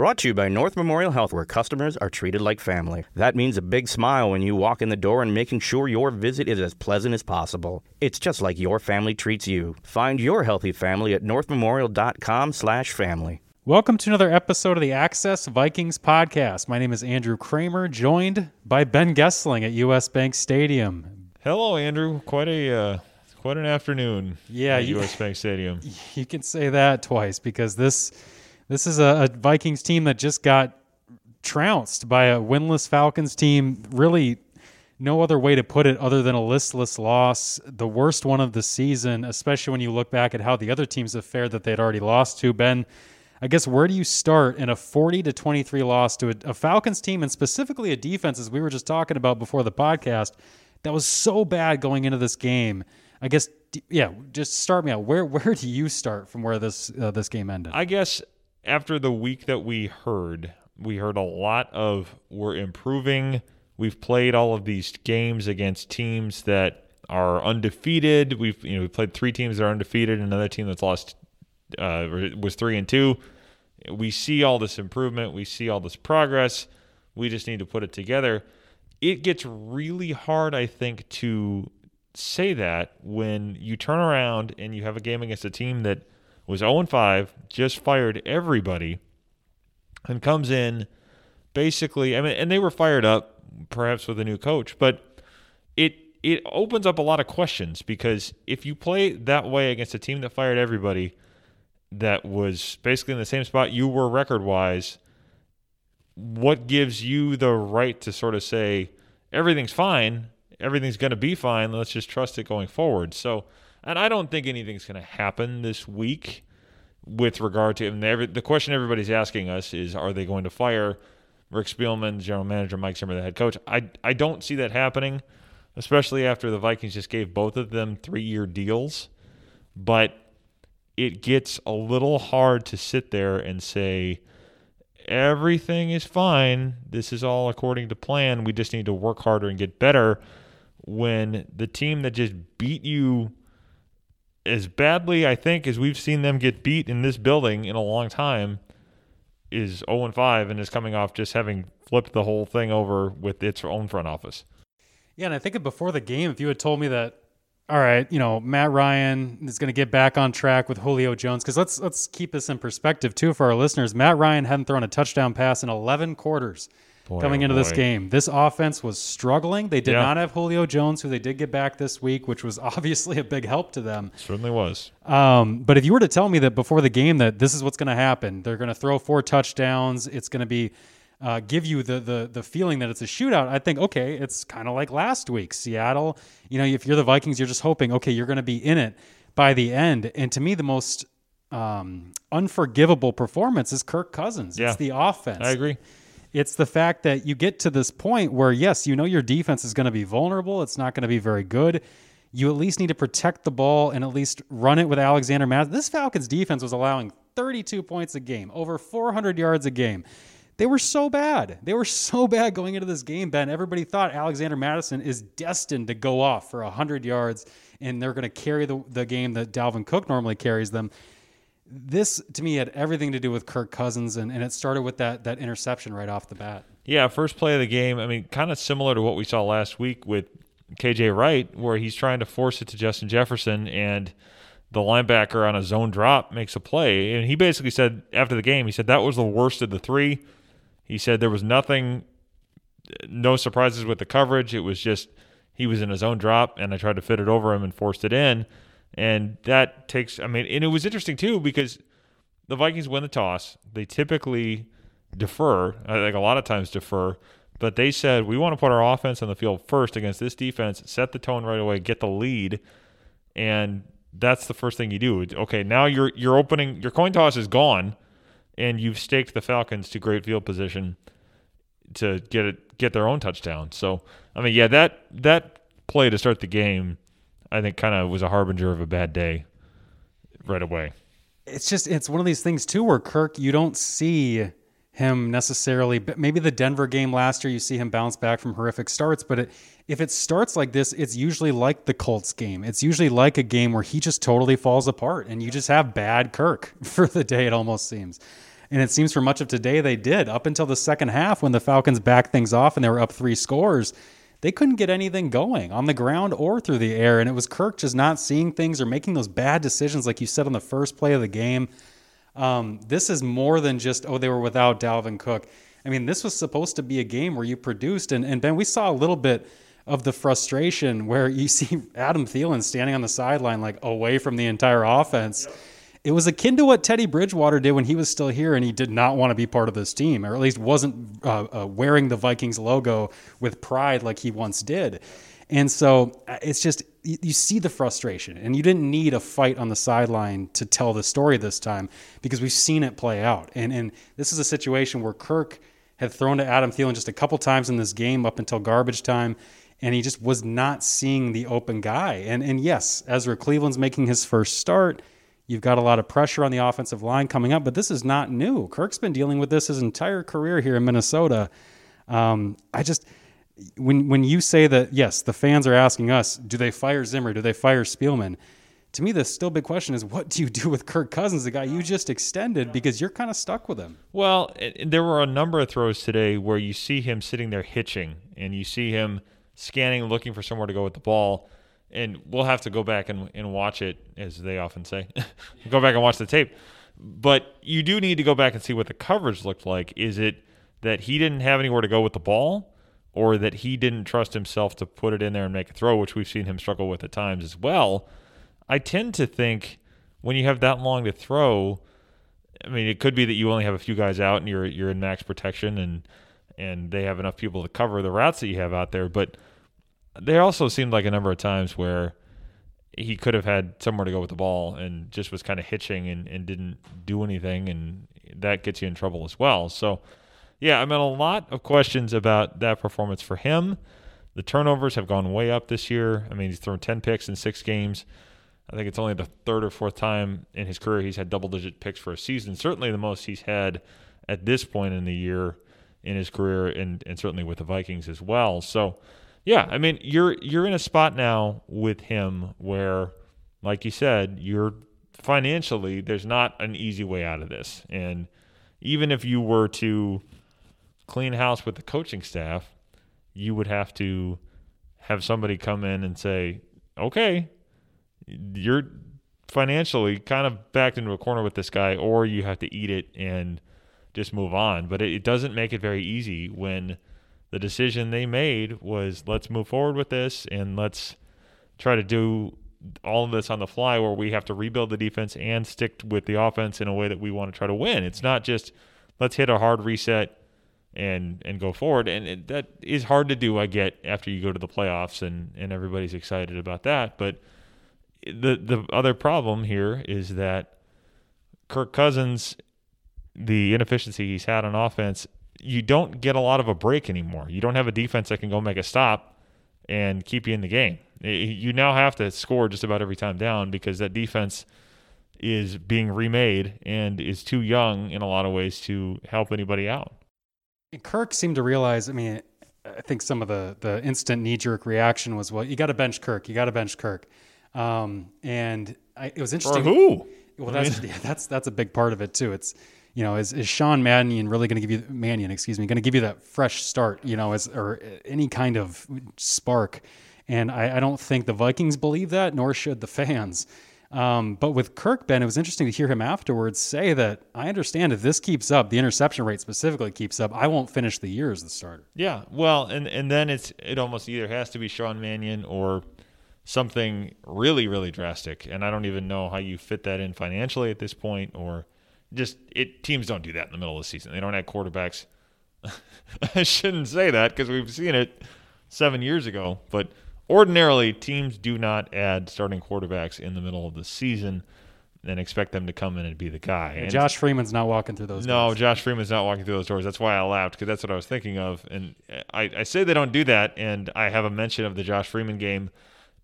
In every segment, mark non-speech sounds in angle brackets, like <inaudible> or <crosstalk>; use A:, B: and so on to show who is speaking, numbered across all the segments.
A: Brought to you by North Memorial Health, where customers are treated like family. That means a big smile when you walk in the door and making sure your visit is as pleasant as possible. It's just like your family treats you. Find your healthy family at northmemorial.com/family.
B: Welcome to another episode of the Access Vikings podcast. My name is Andrew Krammer, joined by Ben Goessling at US Bank Stadium.
C: Hello, Andrew. Quite a uh, quite an afternoon.
B: Yeah,
C: at
B: you-
C: US Bank Stadium. <laughs>
B: You can say that twice because this this is a, a Vikings team that just got trounced by a winless Falcons team. Really, no other way to put it other than a listless loss, the worst one of the season. Especially when you look back at how the other teams have fared that they'd already lost to. Ben, I guess where do you start in a forty to twenty three loss to a, a Falcons team and specifically a defense, as we were just talking about before the podcast, that was so bad going into this game. I guess, yeah. Just start me out. Where <laughs> where do you start from where this uh, this game ended?
C: I guess after the week that we heard, we heard a lot of we're improving. We've played all of these games against teams that are undefeated. We've you know we played three teams that are undefeated, and another team that's lost uh, was three and two. We see all this improvement. We see all this progress. We just need to put it together. It gets really hard, I think, to say that when you turn around and you have a game against a team that was 0 5, just fired everybody, and comes in basically. I mean, and they were fired up, perhaps with a new coach, but it it opens up a lot of questions because if you play that way against a team that fired everybody, that was basically in the same spot you were record wise, what gives you the right to sort of say everything's fine, everything's going to be fine, let's just trust it going forward? So, and I don't think anything's going to happen this week with regard to and every, the question everybody's asking us is are they going to fire Rick Spielman, general manager, Mike Zimmer, the head coach? I I don't see that happening, especially after the Vikings just gave both of them three year deals. But it gets a little hard to sit there and say everything is fine. This is all according to plan. We just need to work harder and get better. When the team that just beat you as badly, I think, as we've seen them get beat in this building in a long time, is 0 and 5 and is coming off just having flipped the whole thing over with its own front office.
B: Yeah, and I think before the game, if you had told me that, all right, you know, Matt Ryan is going to get back on track with Julio Jones, because let's let's keep this in perspective too for our listeners. Matt Ryan hadn't thrown a touchdown pass in 11 quarters
C: Boy,
B: coming
C: oh
B: into this
C: boy.
B: game. This offense was struggling. They did
C: Yeah.
B: not have Julio Jones, who they did get back this week, which was <laughs> obviously a big help to them.
C: Certainly was.
B: Um, but if you were to tell me that before the game that this is what's going to happen, they're going to throw four touchdowns. It's going to be uh, give you the the the feeling that it's a shootout. I think okay, it's kind of like last week, Seattle. You know, if you're the Vikings, you're just hoping okay, you're going to be in it by the end. And to me, the most um, unforgivable performance is Kirk Cousins.
C: Yeah.
B: It's the offense.
C: I agree.
B: It's the fact that you get to this point where, yes, you know your defense is going to be vulnerable. It's not going to be very good. You at least need to protect the ball and at least run it with Alexander Mattison. This Falcons defense was allowing 32 points a game, over 400 yards a game. They were so bad. They were so <laughs> bad going into this game, Ben. Everybody thought Alexander Mattison is destined to go off for 100 yards and they're going to carry the, the game that Dalvin Cook normally carries them this to me had everything to do with Kirk Cousins, and, and it started with that that interception right off the bat.
C: Yeah, first play of the game. I mean, kind of similar to what we saw last week with KJ Wright, where he's trying to force it to Justin Jefferson, and the linebacker on a zone drop makes a play. And he basically said after the game, he said that was the worst of the three. He said there was nothing, no surprises with the coverage. It was just he was in his own drop, and I tried to fit it over him and forced it in. And that takes, I mean, and it was interesting too because the Vikings win the toss. They typically defer, uh, I think a lot of times defer, but they said we want to put our offense on the field first against this defense, set the tone right away, get the lead, and that's the first thing you do. Okay, now you're, you're opening your coin toss is gone, and you've staked the Falcons to great field position to get it get their own touchdown. So I mean, yeah, that that play to start the game, I think, kind of was a harbinger of a bad day right away.
B: It's just it's one of these things too where Kirk you don't see him necessarily but maybe the Denver game last year you see him bounce back from horrific starts but it, if it starts like this it's usually like the Colts game it's usually like a game where he just totally falls apart and you just have bad Kirk <laughs> for the day it almost seems And it seems for much of today they did. Up until the second half, when the Falcons backed things off and they were up three scores, they couldn't get anything going on the ground or through the air. And it was Kirk just not seeing things or making those bad decisions, like you said on the first play of the game. Um, this is more than just, oh, they were without Dalvin Cook. I mean, this was supposed to be a game where you produced. And, and Ben, we saw a little bit of the frustration where you <laughs> see Adam Thielen standing on the sideline, like away from the entire offense. It was akin to what Teddy Bridgewater did when he was still here and he did not want to be part of this team, or at least wasn't uh, uh, wearing the Vikings logo with pride like he once did. And so uh, it's just, you, you see the frustration, and you didn't need a fight on the sideline to tell the story this time because we've seen it play out. And, and this is a situation where Kirk had thrown to Adam Thielen just a couple times in this game up until garbage time and he just was not seeing the open guy. And and yes, Ezra Cleveland's making his first start. You've got a lot of pressure on the offensive line coming up, but this is not new. Kirk's been dealing with this his entire career here in Minnesota. Um, I just when when you say that yes, the fans are asking us, do they fire Zimmer? Do they fire Spielman? To me, the still big question is, what do you do with Kirk Cousins, the guy you just extended, because you're kind of stuck with him.
C: Well, there were a number of throws today where you see him sitting there hitching, and you see him scanning, looking for somewhere to go with the ball and we'll have to go back and, and watch it, as they often say. <laughs> go back and watch the tape. But you do need to go back and see what the coverage looked like. Is it that he didn't have anywhere to go with the ball, or that he didn't trust himself to put it in there and make a throw, which we've seen him struggle with at times as well? I tend to think when you have that long to throw, I mean, it could be that you only have a few guys out and you're you're in max protection and and they have enough people to cover the routes that you have out there, but – there also seemed like a number of times where he could have had somewhere to go with the ball and just was kind of hitching and, and didn't do anything, and that gets you in trouble as well. So, yeah, I mean, a lot of questions about that performance for him. The turnovers have gone way up this year. I mean, he's thrown 10 picks in six games. I think it's only the third or fourth time in his career he's had double digit picks for a season. Certainly the most he's had at this point in the year in his career, and, and certainly with the Vikings as well. So, yeah, I mean, you're you're in a spot now with him where, like you said, you're financially there's not an easy way out of this, and even if you were to clean house with the coaching staff, you would have to have somebody come in and say, "Okay, you're financially kind of backed into a corner with this guy, or you have to eat it and just move on." But it, it doesn't make it very easy when the decision they made was let's move forward with this and let's try to do all of this on the fly where we have to rebuild the defense and stick with the offense in a way that we want to try to win. It's not just let's hit a hard reset and and go forward and it, that is hard to do I get after you go to the playoffs and and everybody's excited about that but the the other problem here is that Kirk Cousins the inefficiency he's had on offense you don't get a lot of a break anymore. You don't have a defense that can go make a stop and keep you in the game. You now have to score just about every time down because that defense is being remade and is too young in a lot of ways to help anybody out.
B: Kirk seemed to realize, I mean, I think some of the the instant knee jerk reaction was, well, you got to bench Kirk. You got to bench Kirk. Um, and I, it was interesting.
C: For who?
B: Well, that's <laughs> yeah, that's that's a big part of it too. It's you know, is, is Sean Mannion really going to give you Mannion, excuse me, going to give you that fresh start, you know, as or any kind of spark? And I, I don't think the Vikings believe that, nor should the fans. Um, but with Kirk Ben, it was interesting to hear him afterwards say that I understand if this keeps up, the interception rate specifically keeps up, I won't finish the year as the starter.
C: Yeah, well, and and then it's it almost either has to be Sean Mannion or something really really drastic, and I don't even know how you fit that in financially at this point, or just it teams don't do that in the middle of the season. They don't have quarterbacks. <laughs> I shouldn't say that because we've seen it seven years ago, but ordinarily teams do not add starting quarterbacks in the middle of the season and expect them to come in and be the guy. And
B: Josh Freeman's not walking through those.
C: No,
B: doors.
C: Josh Freeman's not walking through those doors. That's why I laughed because that's what I was thinking of. And I, I say they don't do that, and I have a mention of the Josh Freeman game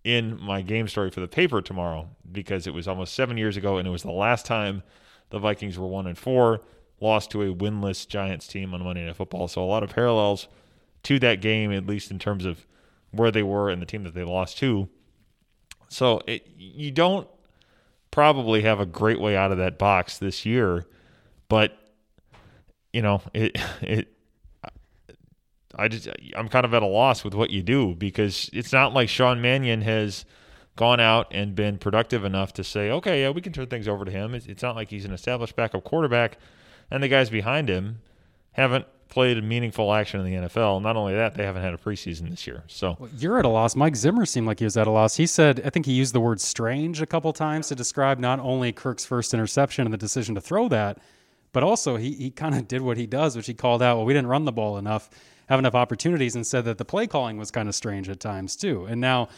C: in my game story for the paper tomorrow because it was almost seven years ago, and it was the last time the Vikings were one and four, lost to a winless Giants team on Monday Night Football. So a lot of parallels to that game, at least in terms of where they were and the team that they lost to. So it, you don't probably have a great way out of that box this year, but you know, <laughs> it it I just I'm kind of at a loss with what you do because it's not like Sean Mannion has gone out and been productive enough to say, okay, yeah, we can turn things over to him. It's, it's not like he's an established backup quarterback, and the guys behind him haven't played meaningful action in the NFL. Not only that, they haven't had a preseason this year. So
B: well, you're at a loss. Mike Zimmer seemed like he was at a loss. He said, I think he used the word strange a couple times to describe not only Kirk's first interception and the decision to throw that, but also he he kind of did what he does, which he called out. Well, we didn't run the ball enough, have enough opportunities, and said that the play calling was kind of strange at times too. And now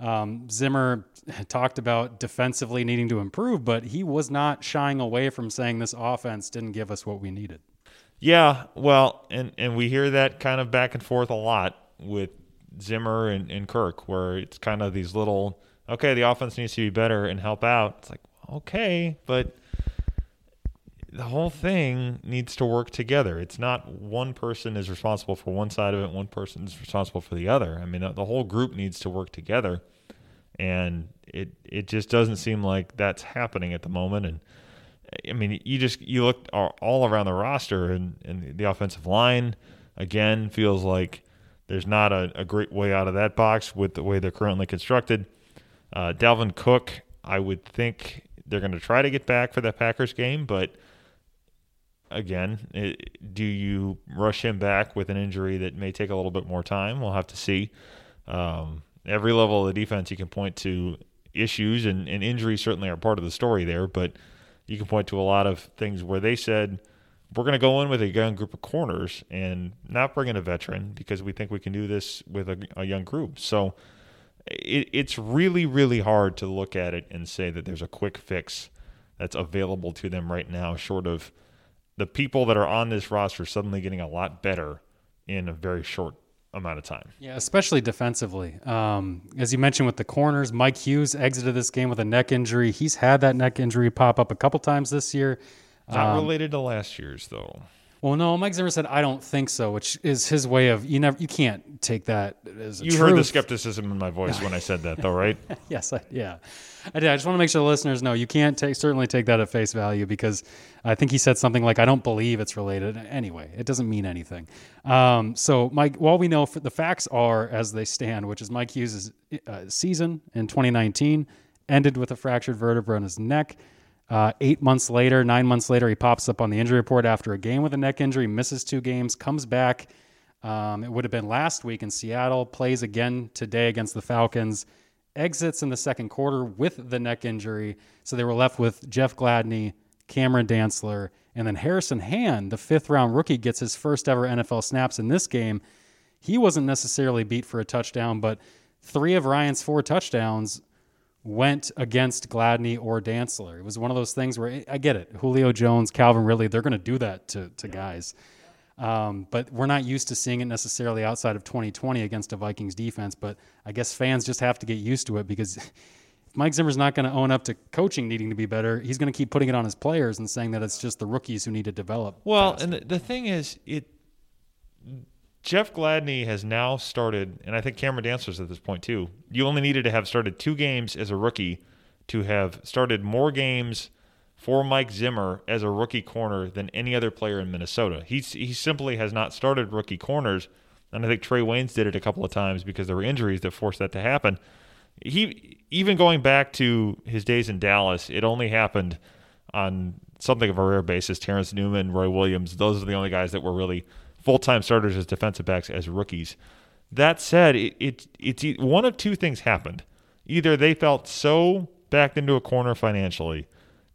B: um, Zimmer talked about defensively needing to improve, but he was not shying away from saying this offense didn't give us what we needed.
C: Yeah, well, and and we hear that kind of back and forth a lot with Zimmer and, and Kirk, where it's kind of these little, okay, the offense needs to be better and help out. It's like, okay, but the whole thing needs to work together. It's not one person is responsible for one side of it, one person is responsible for the other. I mean, the whole group needs to work together, and it it just doesn't seem like that's happening at the moment. And I mean, you just you look all around the roster, and, and the offensive line again feels like there's not a, a great way out of that box with the way they're currently constructed. Uh, Dalvin Cook, I would think they're going to try to get back for that Packers game, but again, it, do you rush him back with an injury that may take a little bit more time? We'll have to see. Um, every level of the defense, you can point to issues, and, and injuries certainly are part of the story there, but you can point to a lot of things where they said, we're going to go in with a young group of corners and not bring in a veteran because we think we can do this with a, a young group. So it, it's really, really hard to look at it and say that there's a quick fix that's available to them right now, short of – the people that are on this roster suddenly getting a lot better in a very short amount of time.
B: Yeah, especially defensively. Um, as you mentioned with the corners, Mike Hughes exited this game with a neck injury. He's had that neck injury pop up a couple times this year.
C: Not um, related to last year's though.
B: Well, no, Mike Zimmer said I don't think so, which is his way of you never you can't take that as
C: you
B: truth.
C: heard the skepticism in my voice when I said that, though, right? <laughs>
B: yes, I, yeah, I did. I just want to make sure the listeners know you can't take certainly take that at face value because I think he said something like I don't believe it's related. Anyway, it doesn't mean anything. Um, so, Mike, while we know the facts are as they stand, which is Mike Hughes' uh, season in 2019 ended with a fractured vertebra in his neck. Uh, eight months later, nine months later, he pops up on the injury report after a game with a neck injury, misses two games, comes back. Um, it would have been last week in Seattle, plays again today against the Falcons, exits in the second quarter with the neck injury. So they were left with Jeff Gladney, Cameron Dantzler, and then Harrison Hand, the fifth round rookie, gets his first ever NFL snaps in this game. He wasn't necessarily beat for a touchdown, but three of Ryan's four touchdowns went against Gladney or Dantzler. It was one of those things where I get it. Julio Jones, Calvin Ridley, they're going to do that to, to guys. Um, but we're not used to seeing it necessarily outside of 2020 against a Vikings defense. But I guess fans just have to get used to it because if Mike Zimmer's not going to own up to coaching needing to be better, he's going to keep putting it on his players and saying that it's just the rookies who need to develop.
C: Well, and the, the thing is, it Jeff Gladney has now started, and I think Cameron Dantzler at this point too. You only needed to have started two games as a rookie to have started more games for Mike Zimmer as a rookie corner than any other player in Minnesota. He he simply has not started rookie corners, and I think Trae Waynes did it a couple of times because there were injuries that forced that to happen. He even going back to his days in Dallas, it only happened on something of a rare basis. Terrence Newman, Roy Williams, those are the only guys that were really full time starters as defensive backs as rookies. That said, it, it, it's one of two things happened. Either they felt so backed into a corner financially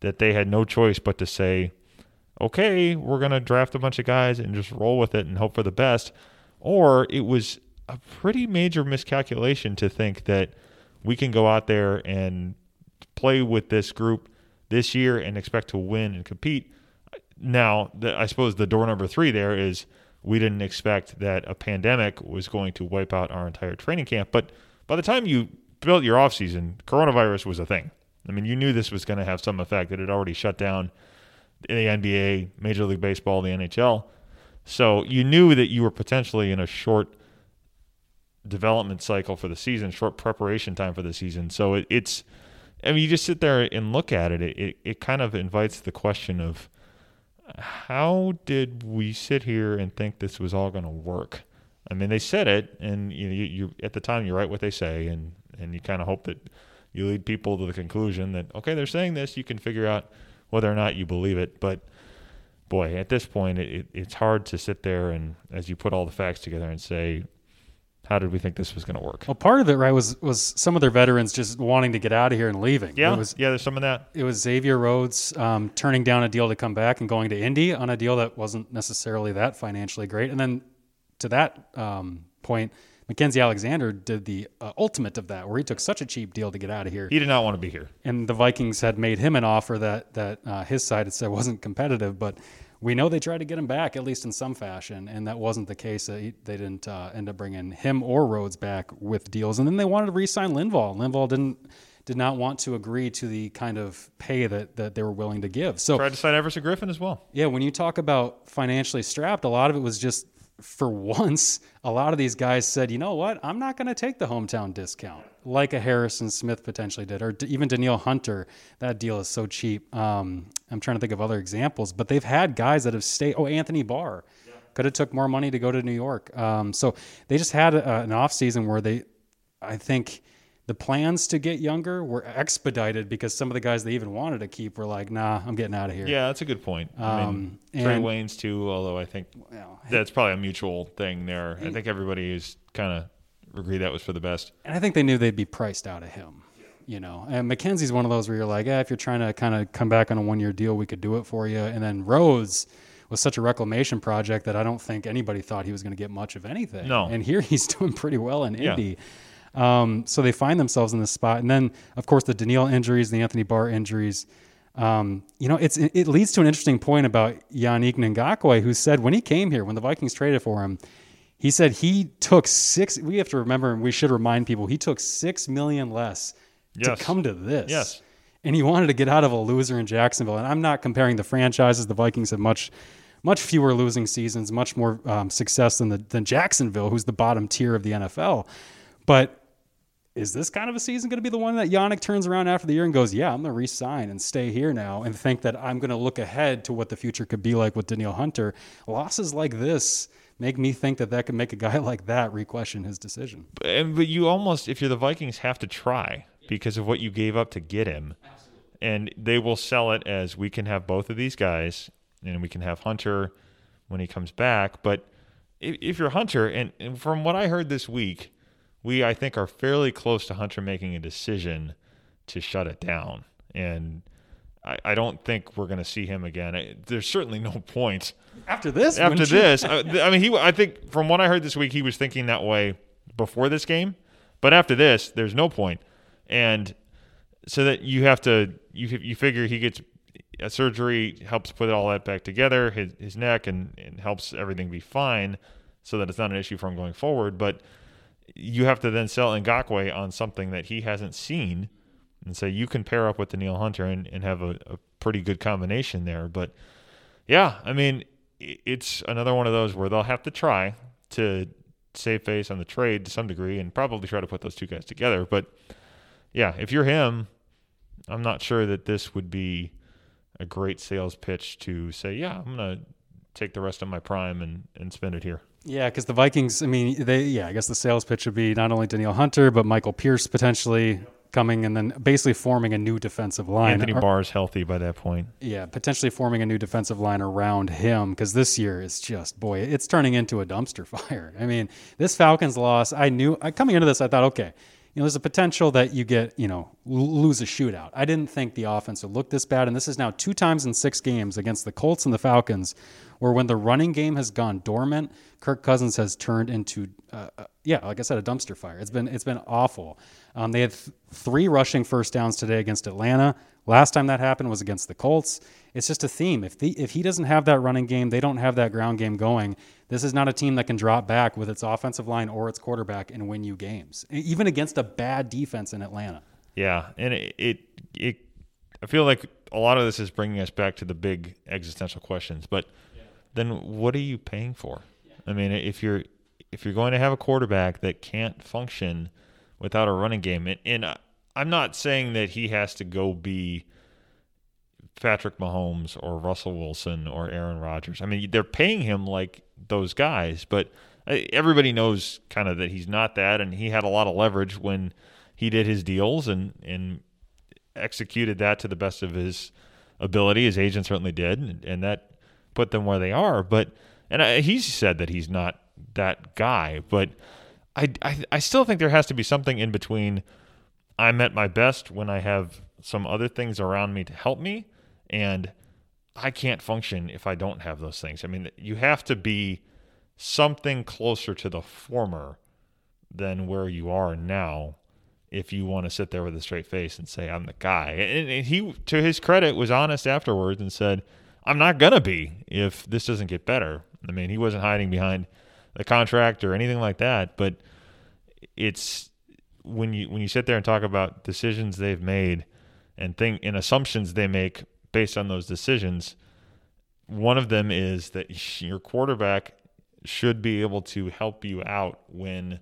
C: that they had no choice but to say, okay, we're going to draft a bunch of guys and just roll with it and hope for the best. Or it was a pretty major miscalculation to think that we can go out there and play with this group this year and expect to win and compete. Now, the, I suppose the door number three there is we didn't expect that a pandemic was going to wipe out our entire training camp. But by the time you built your offseason, coronavirus was a thing. I mean, you knew this was going to have some effect. It had already shut down the NBA, Major League Baseball, the NHL. So you knew that you were potentially in a short development cycle for the season, short preparation time for the season. So it, it's, I mean, you just sit there and look at it. It, it, it kind of invites the question of, how did we sit here and think this was all going to work? I mean, they said it, and you, you, you at the time you write what they say, and and you kind of hope that you lead people to the conclusion that okay, they're saying this. You can figure out whether or not you believe it. But boy, at this point, it, it, it's hard to sit there and as you put all the facts together and say, how did we think this was going to work?
B: Well, part of it, right, was was some of their veterans just wanting to get out of here and leaving.
C: Yeah,
B: it was,
C: yeah. There's some of that.
B: It was Xavier Rhodes um, turning down a deal to come back and going to Indy on a deal that wasn't necessarily that financially great. And then to that um, point, Mackensie Alexander did the uh, ultimate of that, where he took such a cheap deal to get out of here.
C: He did not want to be here,
B: and the Vikings had made him an offer that that uh, his side had said wasn't competitive, but we know they tried to get him back at least in some fashion, and that wasn't the case. They didn't uh, end up bringing him or Rhodes back with deals, and then they wanted to re-sign Linval. Linval didn't did not want to agree to the kind of pay that, that they were willing to give. So
C: tried to sign Everson Griffen as well.
B: Yeah, when you talk about financially strapped, a lot of it was just for <laughs> once, a lot of these guys said, you know what, I'm not going to take the hometown discount like a Harrison Smith potentially did, or even Danielle Hunter. That deal is so cheap. Um, I'm trying to think of other examples, but they've had guys that have stayed. Oh, Anthony Barr yeah. could have took more money to go to New York. Um, so they just had a, an off season where they, I think the plans to get younger were expedited because some of the guys they even wanted to keep were like, "Nah, I'm getting out of here."
C: Yeah, that's a good point. Um, I mean, um, Trae Waynes too, although I think well, that's probably a mutual thing there. I think everybody is kind of agree that was for the best.
B: And I think they knew they'd be priced out of him. You know, and Mackensie's one of those where you're like, "Yeah, if you're trying to kind of come back on a one year deal, we could do it for you." And then Rhodes was such a reclamation project that I don't think anybody thought he was going to get much of anything.
C: No.
B: And here <laughs> he's doing pretty well in Indy. Um, so they find themselves in this spot. And then, of course, the Danielle injuries, the Anthony Barr injuries. Um, you know, it's it leads to an interesting point about Yannick Ngakoue, who said when he came here, when the Vikings traded for him, he said he took six. We have to remember, and we should remind people, he took six million less yes. to come to this.
C: Yes.
B: And he wanted to get out of a loser in Jacksonville. And I'm not comparing the franchises. The Vikings have much, much fewer losing seasons, much more um, success than the, than Jacksonville, who's the bottom tier of the NFL. But is this kind of a season going to be the one that Yannick turns around after the year and goes, yeah, I'm going to resign and stay here now and think that I'm going to look ahead to what the future could be like with Danielle Hunter? Losses like this make me think that that could make a guy <laughs> like that re-question his decision.
C: But, but you almost, if you're the Vikings, have to try because of what you gave up to get him. And they will sell it as we can have both of these guys and we can have Hunter when he comes back. But if, if you're Hunter, and, and from what I heard this week, we I think are fairly close to Hunter making a decision to shut it down, and I, I don't think we're going to see him again. I, there's certainly no point
B: after this.
C: After this, I, I mean, he I think from what I heard this week, he was thinking that way before this game, but after this, there's no point. and so that you have to you you figure he gets a surgery helps put all that back together his his neck and, and helps everything be fine so that it's not an issue for him going forward but you have to then sell Ngakoue on something that he hasn't seen and say you can pair up with Danielle Hunter and, and have a, a pretty good combination there. But yeah, I mean, it's another one of those where they'll have to try to save face on the trade to some degree and probably try to put those two guys together. But yeah, if you're him, I'm not sure that this would be a great sales pitch to say, yeah, I'm going to take the rest of my prime and, and spend it here.
B: Yeah, because the Vikings, I mean, they, yeah, I guess the sales pitch would be not only Danielle Hunter, but Michael Pierce potentially coming and then basically forming a new defensive line.
C: Anthony Barr's healthy by that point.
B: Yeah, potentially forming a new defensive line around him because this year is just, boy, it's turning into a dumpster <laughs> fire. I mean, this Falcons loss, I knew, coming into this, I thought, okay, you know, there's a potential that you get, you know, lose a shootout. I didn't think the offense would look this bad. And this is now two times in six games against the Colts and the Falcons where when the running game has gone dormant, Kirk Cousins has turned into, uh, uh, yeah, like I said, a dumpster fire. It's been it's been awful. Um, they had th- three rushing first downs today against Atlanta. Last time that happened was against the Colts. It's just a theme. If the if he doesn't have that running game, they don't have that ground game going. This is not a team that can drop back with its offensive line or its quarterback and win you games, even against a bad defense in Atlanta.
C: Yeah, and it it, it I feel like a lot of this is bringing us back to the big existential questions. But then, what are you paying for? I mean, if you're if you're going to have a quarterback that can't function without a running game, and, and I'm not saying that he has to go be Patrick Mahomes or Russell Wilson or Aaron Rodgers. I mean, they're paying him like those guys, but uh, everybody knows kind of that he's not that, and he had a lot of leverage when he did his deals and and executed that to the best of his ability. His agent certainly did, and, and that put them where they are. But and I, he's said that he's not that guy, but I, I I still think there has to be something in between. I'm at my best when I have some other things around me to help me, and I can't function if I don't have those things. I mean, you have to be something closer to the former than where you are now if you want to sit there with a straight face and say I'm the guy. And, and he, to his credit, was honest afterwards and said, "I'm not gonna be if this doesn't get better." I mean, he wasn't hiding behind the contract or anything like that, but it's when you when you sit there and talk about decisions they've made and think and assumptions they make based on those decisions. One of them is that your quarterback should be able to help you out when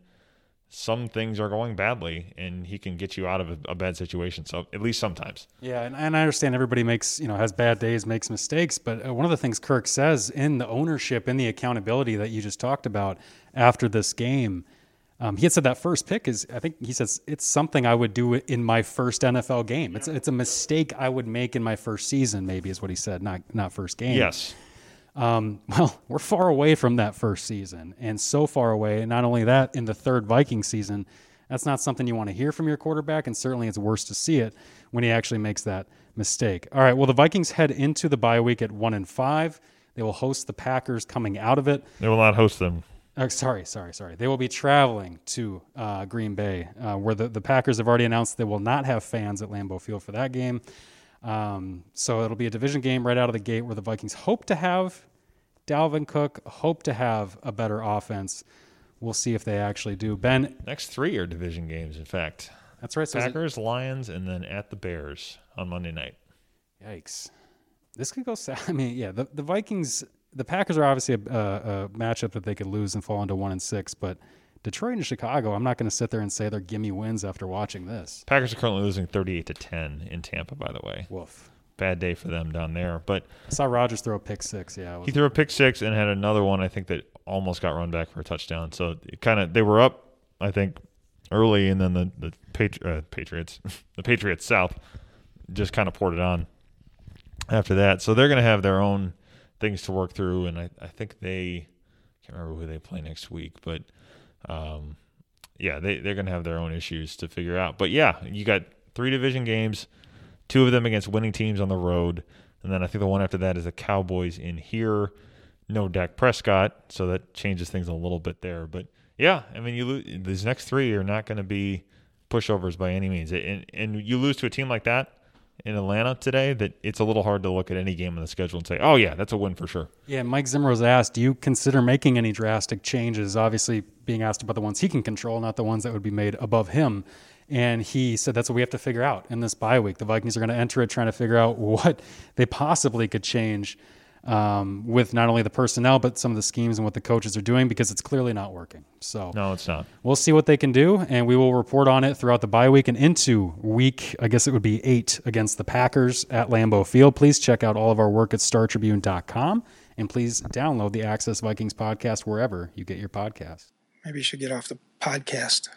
C: some things are going badly and he can get you out of a, a, bad situation so at least sometimes.
B: Yeah and, and, i understand everybody makes you know has bad days makes mistakes but uh, one of the things kirk says in the ownership and the accountability that you just talked about after this game um, he had said that first pick is i think he says it's something i would do in my first nfl game. It's, it's a mistake i would make in my first season maybe is what he said not not first game.
C: Yes
B: um, <laughs> well, we're far away from that first season, and so far away. And not only that, in the third Viking season, that's not something you want to hear from your quarterback, and certainly it's worse to see it when he actually makes that mistake. All right, well, the Vikings head into the bye week at one and five. They will host the Packers coming out of it.
C: They will not host them.
B: Uh, sorry, sorry, sorry. They will be traveling to uh, Green Bay, uh, where the, the Packers have already announced they will not have fans at Lambeau Field for that game. Um, so it'll be a division game right out of the gate where the Vikings hope to have Dalvin Cook, hope to have a better offense. We'll see if they actually do. Ben,
C: next three are division games. In fact,
B: that's right.
C: So Packers, it, Lions, and then at the Bears on Monday night.
B: Yikes! This could go. <laughs> I mean, yeah, the the Vikings, the Packers are obviously a, a, a matchup that they could lose and fall into one and six, but Detroit and Chicago, I'm not going to sit there and say they're gimme wins after watching this.
C: Packers are currently losing 38 to 10 in Tampa, by the way.
B: Woof.
C: Bad day for them down there. But
B: I saw Rodgers throw a pick six. Yeah,
C: he threw a pick six and had another one. I think that almost got run back for a touchdown. So it kind of they were up. I think early, and then the the Patri- uh, Patriots, <laughs> the Patriots South, just kind of poured it on after that. So they're going to have their own things to work through, and I, I think they can't remember who they play next week, but um, yeah, they, they're going to have their own issues to figure out. But yeah, you got three division games, two of them against winning teams on the road. And then I think the one after that is the Cowboys in here. No Dak Prescott, so that changes things a little bit there. But yeah, I mean, you lose, these next three are not going to be pushovers by any means. And, and you lose to a team like that, in Atlanta today that it's a little hard to look at any game on the schedule and say, oh, yeah, that's a win for sure.
B: Yeah, Mike Zimmer was asked, do you consider making any drastic changes? Obviously, being asked about the ones he can control, not the ones that would be made above him. And he said that's what we have to figure out in this bye week. The Vikings are going to enter it trying to figure out <laughs> what they possibly could change um, with not only the personnel but some of the schemes and what the coaches are doing because it's clearly not working. So
C: no, it's not.
B: We'll see what they can do, and we will report on it throughout the bye week and into week. I guess it would be eight against the Packers at Lambeau Field. Please check out all of our work at StarTribune.com, and please download the Access Vikings podcast wherever you get your podcast.
D: Maybe you should get off the podcast.